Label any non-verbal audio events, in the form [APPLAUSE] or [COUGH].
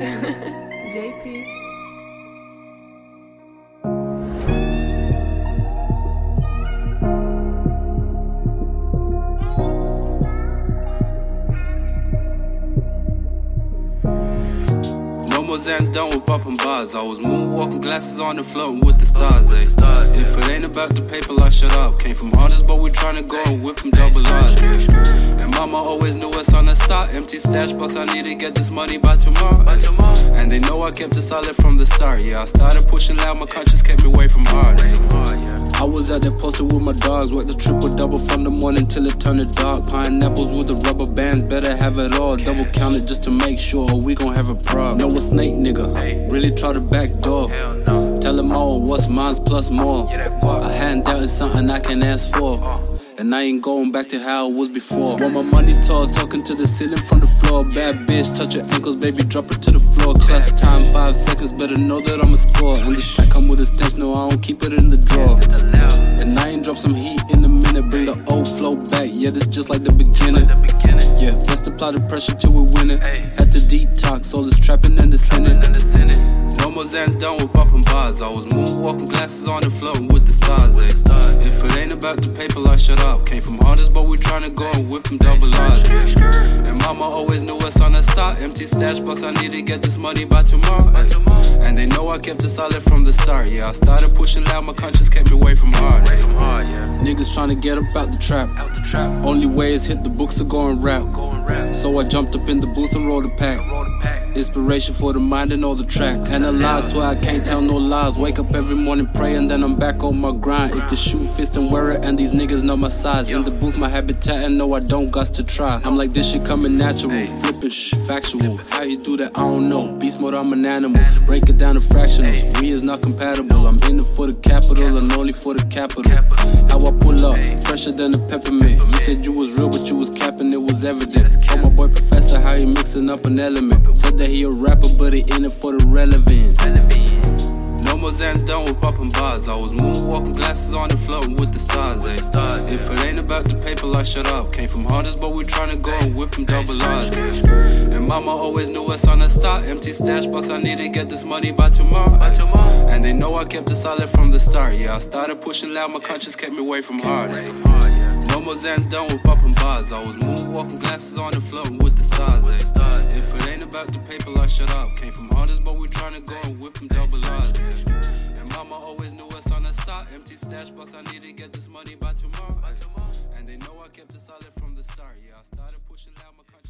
JP. [LAUGHS] more Zans down with popping bars. I was moonwalking, glasses on and floating with the stars. Eh? If it ain't about the paper, I shut up. Came from Hondas, but we tryna go and whip them double R's. eh? And mama always knew us on the start. Empty stash box, I need to get this money by tomorrow. eh? And they know I kept it solid from the start. Yeah, I started pushing loud, my conscience kept me away from hard. Was at that poster with my dogs, worked the triple double from the morning till it turned to dark. Pineapples with the rubber bands, better have it all. Double count it just to make sure we gon' have a problem. No, a snake nigga, really try the back door. Tell them all what's mine's plus more. A handout is something I can ask for. And I ain't going back to how it was before. Want my money tall, talking to the ceiling from the floor. Bad bitch, touch your ankles, baby, drop it to the floor. Clutch time, five seconds, better know that I'ma score. And this pack come with a stench, no, I don't keep it in the drawer. And I ain't drop some heat in a minute, bring the old flow back. Yeah, this just like the beginning. Yeah, best apply the pressure till we win it. Had to detox, all this trapping and the sinning. No more Zans down with popping bars. I was moonwalking, glasses on the floor with the stars. Eh? About the paper, I shut up. Came from Hondas, but we tryna go and whip them double eh? And mama always knew us on the start. Empty stash box, I need to get this money by tomorrow. eh? And they know I kept it solid from the start. Yeah, I started pushing loud, my conscience kept me away from hard. eh? Niggas tryna get up out the trap. Only way is hit the books or go and rap. So I jumped up in the booth and rolled a pack. Inspiration for the mind and all the tracks. Analyze, swear I can't tell no lies. Wake up every morning, pray, and then I'm back on my grind. If the shoe fits, then wear it, and these niggas know my size. In the booth, my habitat, and no, I don't got to try. I'm like, this shit coming natural, flipping sh, factual. How you do that, I don't know. Beast mode, I'm an animal. Break it down to fractionals. We is not compatible. I'm in it for the capital, and only for the capital. How I pull up, fresher than a peppermint. You said you was real, but you was capping, it was evident. Oh, my boy Professor, how he mixing up an element. Said that he a rapper, but he in it for the relevance. No more Zans down with popping bars. I was moonwalking, glasses on and floating with the stars. Eh? If it ain't about the paper, I shut up. Came from Hondas, but we tryna go and whip them double R's. And mama always knew us on the start. Empty stash box, I need to get this money by tomorrow. eh? And they know I kept it solid from the start. Yeah, I started pushing loud, my conscience kept me away from hard. eh? No more Zans done with popping bars. I was moonwalking, glasses on the floor with the stars. Eh? If it ain't about the paper, I shut up. Came from hardest, but we trying to go and whip them double R's. And mama always knew us on the start. Empty stash box, I need to get this money by tomorrow. Eh? And they know I kept it solid from the start. Yeah, I started pushing out my country.